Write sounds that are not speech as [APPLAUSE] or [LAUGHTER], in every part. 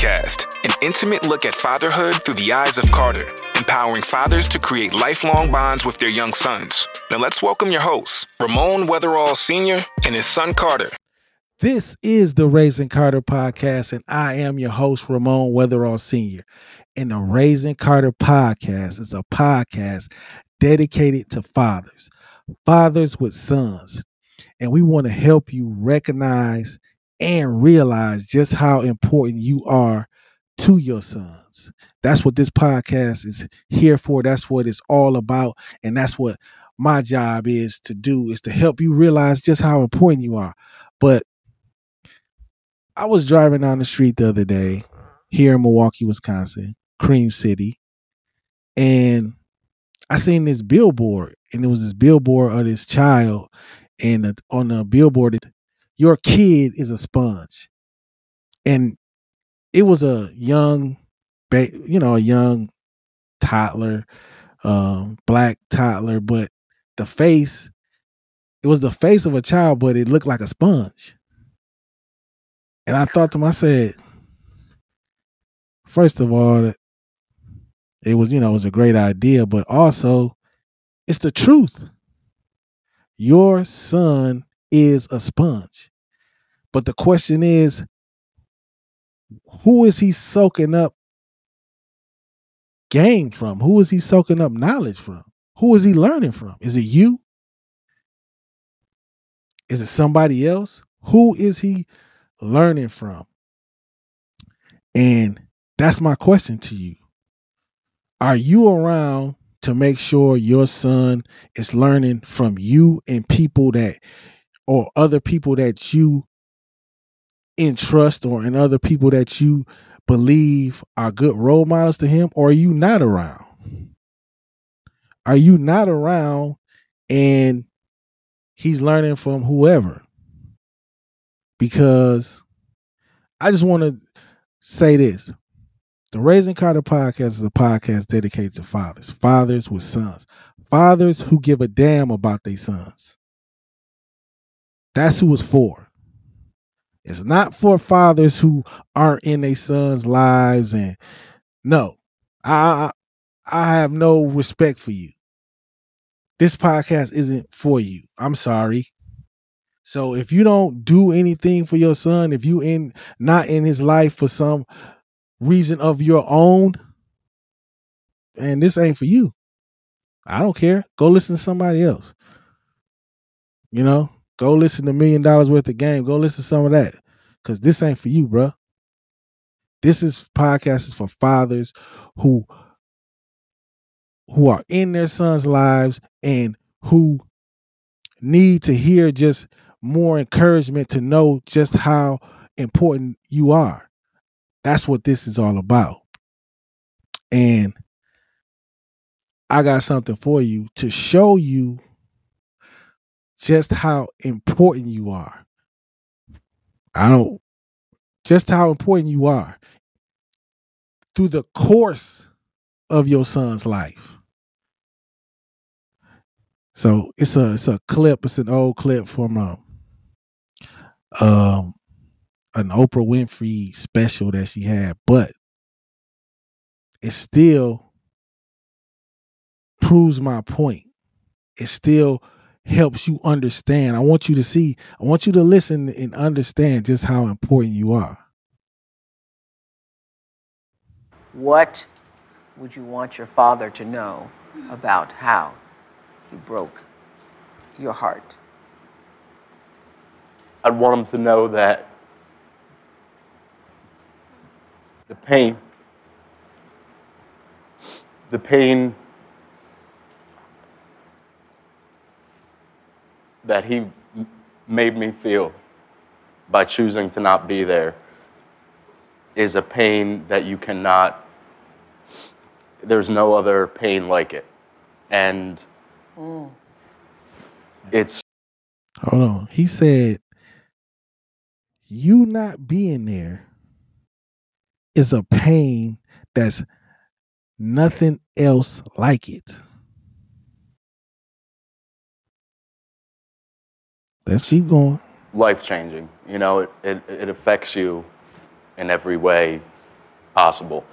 podcast, an intimate look at fatherhood through the eyes of Karter, empowering fathers to create lifelong bonds with their young sons. Now let's welcome your hosts, Ramon Weatherall Sr. and his son Karter. This is the Raising Karter podcast, and I am your host, Ramon Weatherall Sr. And the Raising Karter podcast is a podcast dedicated to fathers, fathers with sons. And we want to help you recognize and realize just how important you are to your sons. That's what this podcast is here for. That's what it's all about. And that's what my job is to do is to help you realize just how important you are. But I was driving down the street the other day here in Milwaukee, Wisconsin, Cream City, and I seen this billboard, and it was this billboard of this child, and on the billboard, your kid is a sponge. And it was a young, you know, a young toddler, um, black toddler, but the face, it was the face of a child, but it looked like a sponge. And I thought to myself, first of all, it was, you know, it was a great idea, but also it's the truth. Your son is a sponge. But the question is, who is he soaking up game from? Who is he soaking up knowledge from? Who is he learning from? Is it you? Is it somebody else? Who is he learning from? And that's my question to you. Are you around to make sure your son is learning from you and people that, or other people that you entrust or in other people that you believe are good role models to him or are you not around? Are you not around and he's learning from whoever? Because i just want to say this. The raising karter podcast is a podcast dedicated to fathers fathers with sons fathers who give a damn about their sons that's who it's for it's not for fathers who aren't in their sons' lives and no. I I have no respect for you. This podcast isn't for you. I'm sorry. So if you don't do anything for your son, if you in not in his life for some reason of your own, and this ain't for you. I don't care. Go listen to somebody else. You know, Go listen to Million Dollaz Worth of Game. Go listen to some of that. Cause this ain't for you, bro. This is podcast is for fathers who who are in their sons' lives and who need to hear just more encouragement to know just how important you are. That's what this is all about. And I got something for you to show you just how important you are. I don't, just how important you are through the course of your son's life. So it's a it's a clip. It's an old clip from um, um an Oprah Winfrey special that she had, but it still proves my point. It still helps you understand. I want you to see, I want you to listen and understand just how important you are. What would you want your father to know about how he broke your heart? I'd want him to know that the pain, the pain that he made me feel by choosing to not be there is a pain that you cannot, there's no other pain like it. And mm. it's. Hold on. He said, you not being there is a pain that's nothing else like it. Let's keep going. Life changing. You know, it, it, it affects you in every way possible.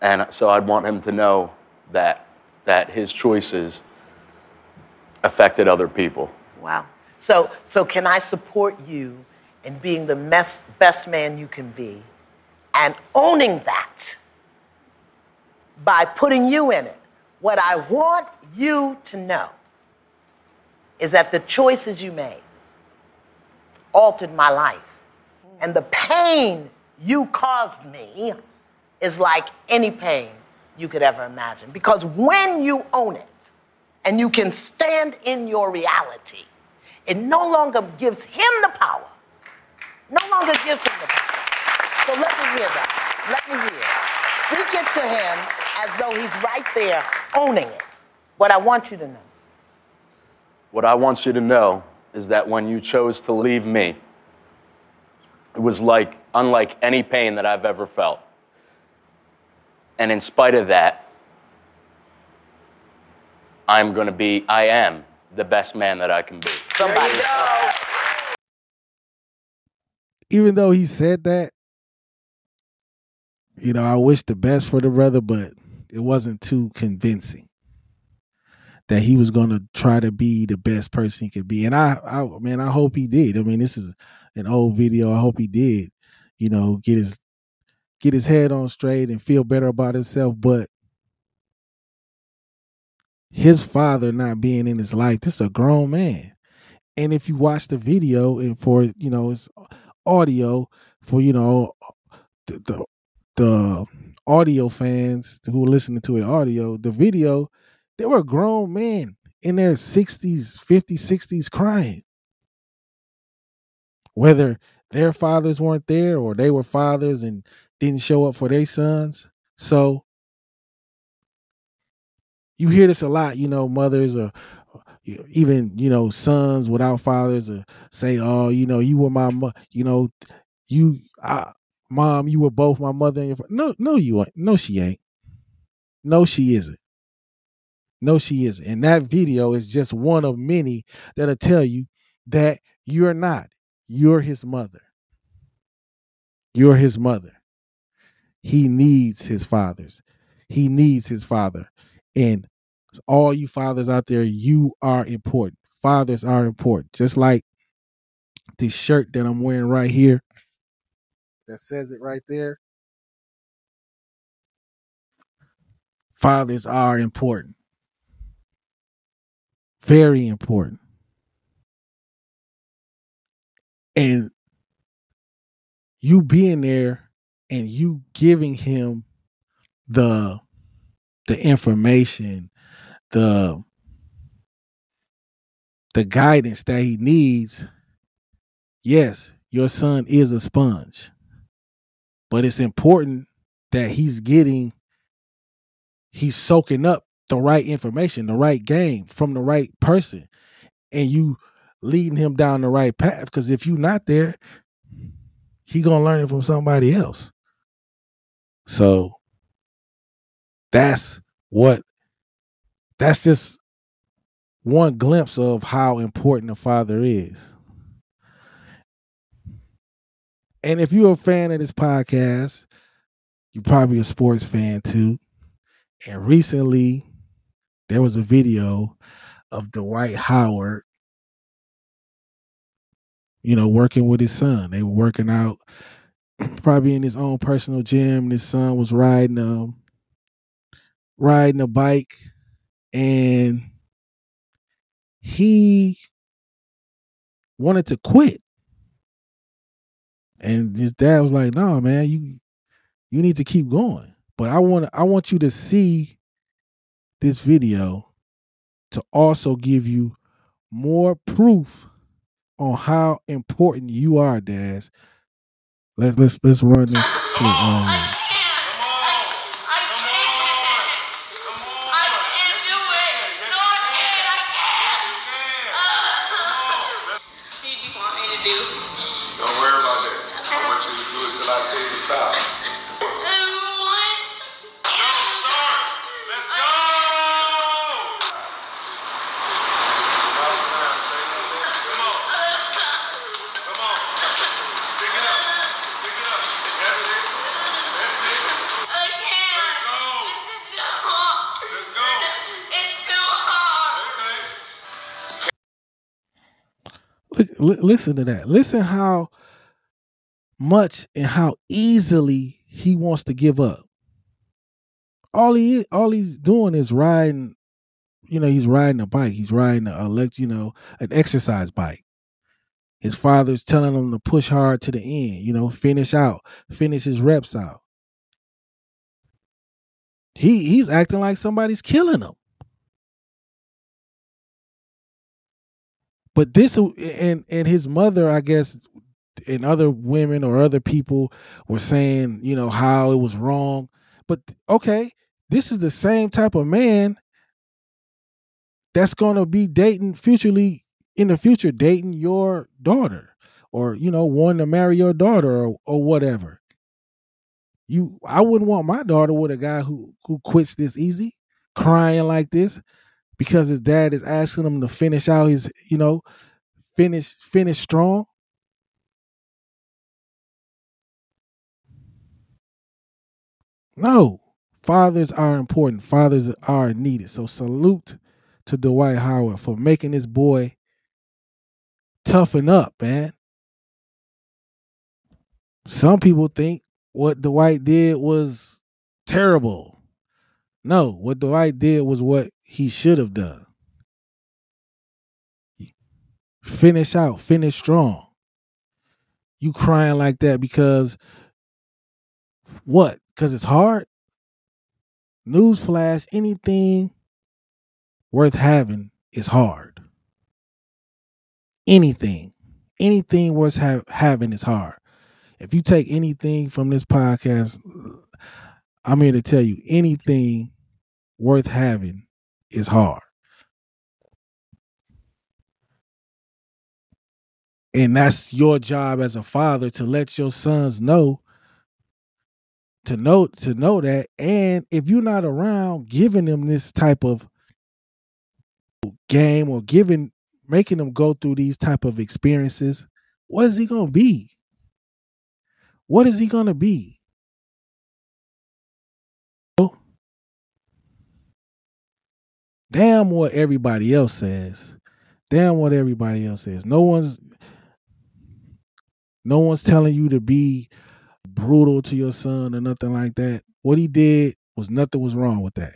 And so I'd want him to know that, that his choices affected other people. Wow. So, so can I support you in being the best, best man you can be and owning that by putting you in it? What I want you to know is that the choices you made altered my life. And the pain you caused me is like any pain you could ever imagine. Because when you own it and you can stand in your reality, it no longer gives him the power. No longer gives him the power. So let me hear that. Let me hear. Speak it to him as though he's right there owning it. What I want you to know. What I want you to know is that when you chose to leave me, it was like unlike any pain that I've ever felt. And in spite of that, I'm going to be, I am the best man that I can be. Somebody. Even though he said that, you know, I wish the best for the brother, but it wasn't too convincing that he was going to try to be the best person he could be. And I, I, man, I hope he did. I mean, this is an old video. I hope he did, you know, get his get his head on straight and feel better about himself. But his father not being in his life, this is a grown man. And if you watch the video and for you know it's audio for you know the the, the audio fans who are listening to it audio, the video, there were grown men in their 60s, 50s, 60s crying. Whether their fathers weren't there or they were fathers and didn't show up for their sons. So you hear this a lot, you know, mothers or even, you know, sons without fathers or say, oh, you know, you were my, you know, you, I, mom, you were both my mother and your father. No, no, you ain't. No, she ain't. No, she isn't. No, she isn't. And that video is just one of many that'll tell you that you're not. You're his mother. You're his mother. He needs his fathers. He needs his father. And all you fathers out there, you are important. Fathers are important. Just like this shirt that I'm wearing right here that says it right there. Fathers are important. Very important. And you being there and you giving him the the information, the the guidance that he needs, yes, your son is a sponge. But it's important that he's getting he's soaking up the right information, the right game from the right person, and you leading him down the right path. Because if you're not there, he gonna learn it from somebody else. So that's what that's just one glimpse of how important a father is. And if you're a fan of this podcast, you're probably a sports fan too. And recently, there was a video of Dwight Howard, you know, working with his son. They were working out, [CLEARS THROAT] probably in his own personal gym. And his son was riding um riding a bike, and he wanted to quit. And his dad was like, "No, man, you you need to keep going." But I want I want you to see this video to also give you more proof on how important you are, Daz. Let's let's let's run this clip on here. Don't worry about that. I want you to do it till I tell you to stop. Listen to that. Listen how much and how easily he wants to give up. All he all he's doing is riding. You know, he's riding a bike. He's riding a. You know, an exercise bike. His father's telling him to push hard to the end. You know, finish out, finish his reps out. He he's acting like somebody's killing him. But this and and his mother, I guess, and other women or other people were saying, you know, how it was wrong. But okay, this is the same type of man that's gonna be dating futurely in the future, dating your daughter, or you know, wanting to marry your daughter or, or whatever. You I wouldn't want my daughter with a guy who who quits this easy, crying like this, because his dad is asking him to finish out his, you know, finish finish strong. No, fathers are important. Fathers are needed. So salute to Dwight Howard for making this boy toughen up, man. Some people think what Dwight did was terrible. No, what Dwight did was what he should have done. Finish out, finish strong. You crying like that because what? Because it's hard? Newsflash, anything worth having is hard. Anything. Anything worth ha- having is hard. If you take anything from this podcast, I'm here to tell you anything worth having is hard. And that's your job as a father to let your sons know to know to know that. And if you're not around giving them this type of game or giving making them go through these type of experiences what is he going to be? What is he going to be damn what everybody else says. Damn what everybody else says. No one's no one's telling you to be brutal to your son or nothing like that. What he did was nothing was wrong with that.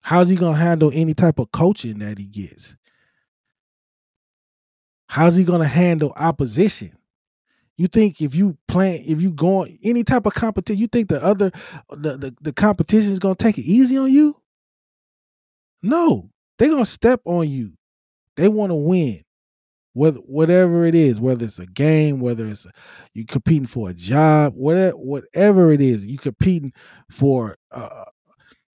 How's he gonna handle any type of coaching that he gets? How's he gonna handle opposition you think if you plan, if you going any type of competition, you think the other the, the, the competition is gonna take it easy on you? No, they're gonna step on you. They want to win, whatever it is, whether it's a game, whether it's you competing for a job, whatever whatever it is, you competing for. Uh,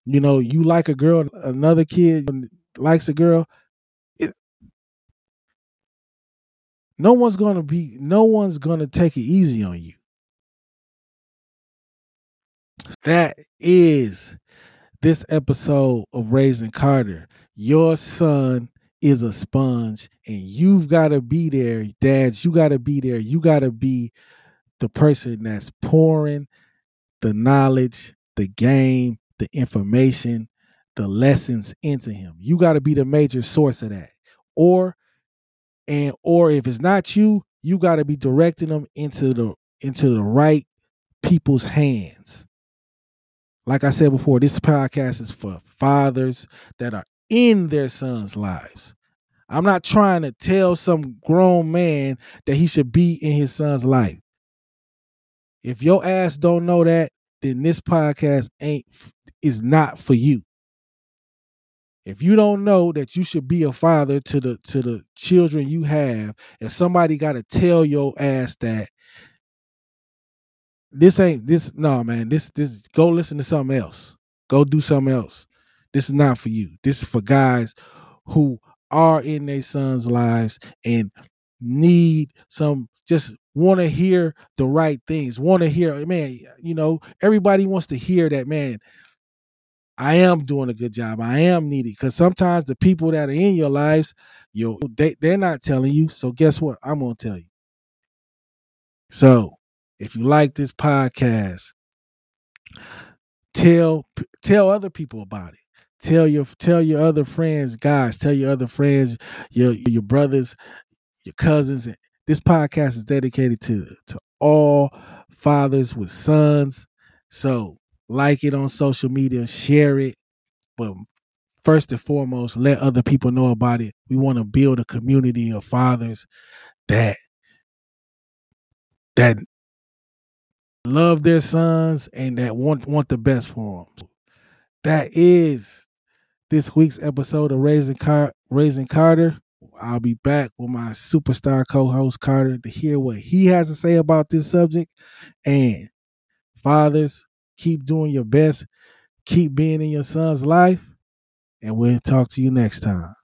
you know, you like a girl, another kid likes a girl. No one's gonna be no one's gonna take it easy on you. That is this episode of Raising Karter. Your son is a sponge, and you've got to be there, dads. You got to be there. You got to be the person that's pouring the knowledge, the game, the information, the lessons into him. You got to be the major source of that. Or and or if it's not you you got to be directing them into the into the right people's hands. Like i said before this podcast is for fathers that are in their sons lives. I'm not trying to tell some grown man that he should be in his son's life. If your ass don't know that then this podcast ain't is not for you if you don't know that you should be a father to the to the children you have, if somebody got to tell your ass that this ain't this no man, this this go listen to something else. Go do something else. This is not for you. This is for guys who are in their sons' lives and need some just want to hear the right things. Want to hear, man, you know, everybody wants to hear that, man. I am doing a good job. I am needed because sometimes the people that are in your lives, you they they're not telling you. So guess what? I'm gonna tell you. So if you like this podcast, tell tell other people about it. tell your tell your other friends, guys, tell your other friends, your your brothers, your cousins. This podcast is dedicated to to all fathers with sons. So like it on social media, share it, but first and foremost, let other people know about it. We want to build a community of fathers that that love their sons and that want want the best for them. That is this week's episode of Raising Car- Raising Karter. I'll be back with my superstar co-host Karter to hear what he has to say about this subject. And fathers, keep doing your best, keep being in your son's life, and we'll talk to you next time.